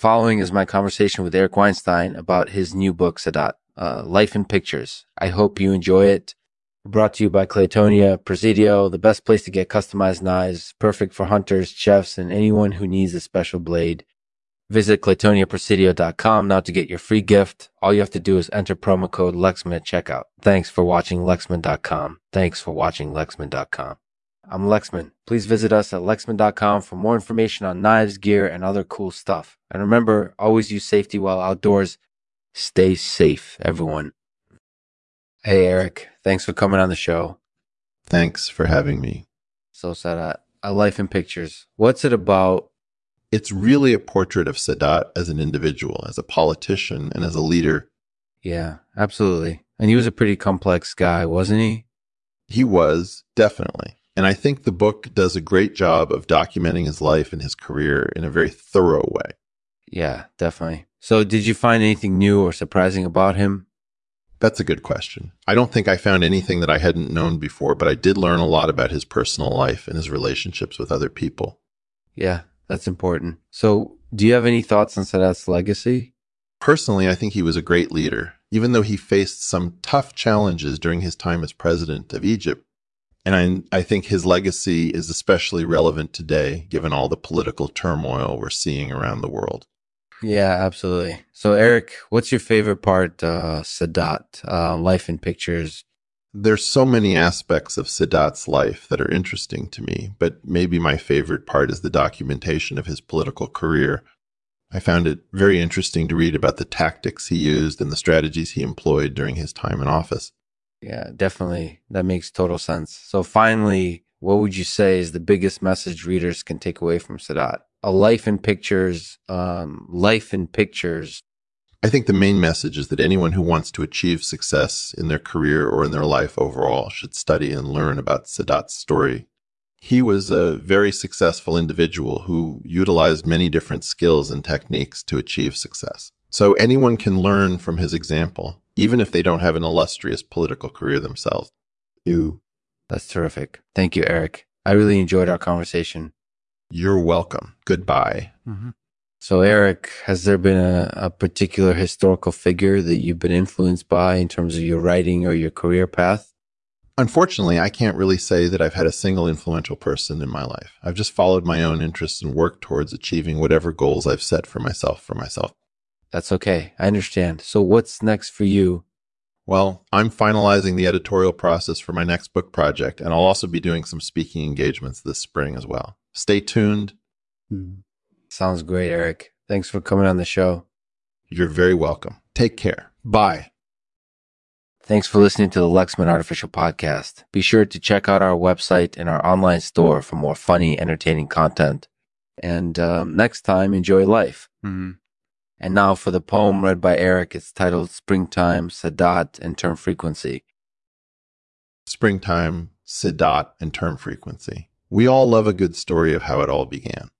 following is my conversation with Eric Weinstein about his new book, Sadat, uh, Life in Pictures. I hope you enjoy it. Brought to you by Claytonia Presidio, the best place to get customized knives, perfect for hunters, chefs, and anyone who needs a special blade. Visit ClaytoniaPresidio.com now to get your free gift. All you have to do is enter promo code Lexman at checkout. Thanks for watching Lexman.com. Thanks for watching Lexman.com. I'm Lexman. Please visit us at Lexman.com for more information on knives, gear, and other cool stuff. And remember, always use safety while outdoors. Stay safe, everyone. Hey, Eric. Thanks for coming on the show. Thanks for having me. So, Sadat, A Life in Pictures. What's it about? It's really a portrait of Sadat as an individual, as a politician, and as a leader. Yeah, absolutely. And he was a pretty complex guy, wasn't he? He was, definitely. And I think the book does a great job of documenting his life and his career in a very thorough way. Yeah, definitely. So, did you find anything new or surprising about him? That's a good question. I don't think I found anything that I hadn't known before, but I did learn a lot about his personal life and his relationships with other people. Yeah, that's important. So, do you have any thoughts on Sadat's legacy? Personally, I think he was a great leader, even though he faced some tough challenges during his time as president of Egypt. And I, I think his legacy is especially relevant today, given all the political turmoil we're seeing around the world. Yeah, absolutely. So, Eric, what's your favorite part, uh, Sadat, uh, Life in Pictures? There's so many aspects of Sadat's life that are interesting to me, but maybe my favorite part is the documentation of his political career. I found it very interesting to read about the tactics he used and the strategies he employed during his time in office. Yeah, definitely. That makes total sense. So, finally, what would you say is the biggest message readers can take away from Sadat? A life in pictures, um, life in pictures I think the main message is that anyone who wants to achieve success in their career or in their life overall should study and learn about Sadat's story. He was a very successful individual who utilized many different skills and techniques to achieve success. So anyone can learn from his example, even if they don't have an illustrious political career themselves. You. That's terrific. Thank you, Eric. I really enjoyed our conversation. You're welcome. Goodbye. Mm-hmm. So, Eric, has there been a, a, particular historical figure that you've been influenced by in terms of your writing or your career path? Unfortunately, I can't really say that I've had a single influential person in my life. I've just followed my own interests and worked towards achieving whatever goals I've set for myself for myself. That's okay. I understand. So, what's next for you? Well, I'm finalizing the editorial process for my next book project, and I'll also be doing some speaking engagements this spring as well. Stay tuned. Mm-hmm. Sounds great, Eric. Thanks for coming on the show. You're very welcome. Take care. Bye. Thanks for listening to the Lexman Artificial Podcast. Be sure to check out our website and our online store for more funny, entertaining content. And um, next time, enjoy life. Mm-hmm. And now for the poem read by Eric. It's titled Springtime, Sadat, and Term Frequency. Springtime, Sadat, and Term Frequency. We all love a good story of how it all began.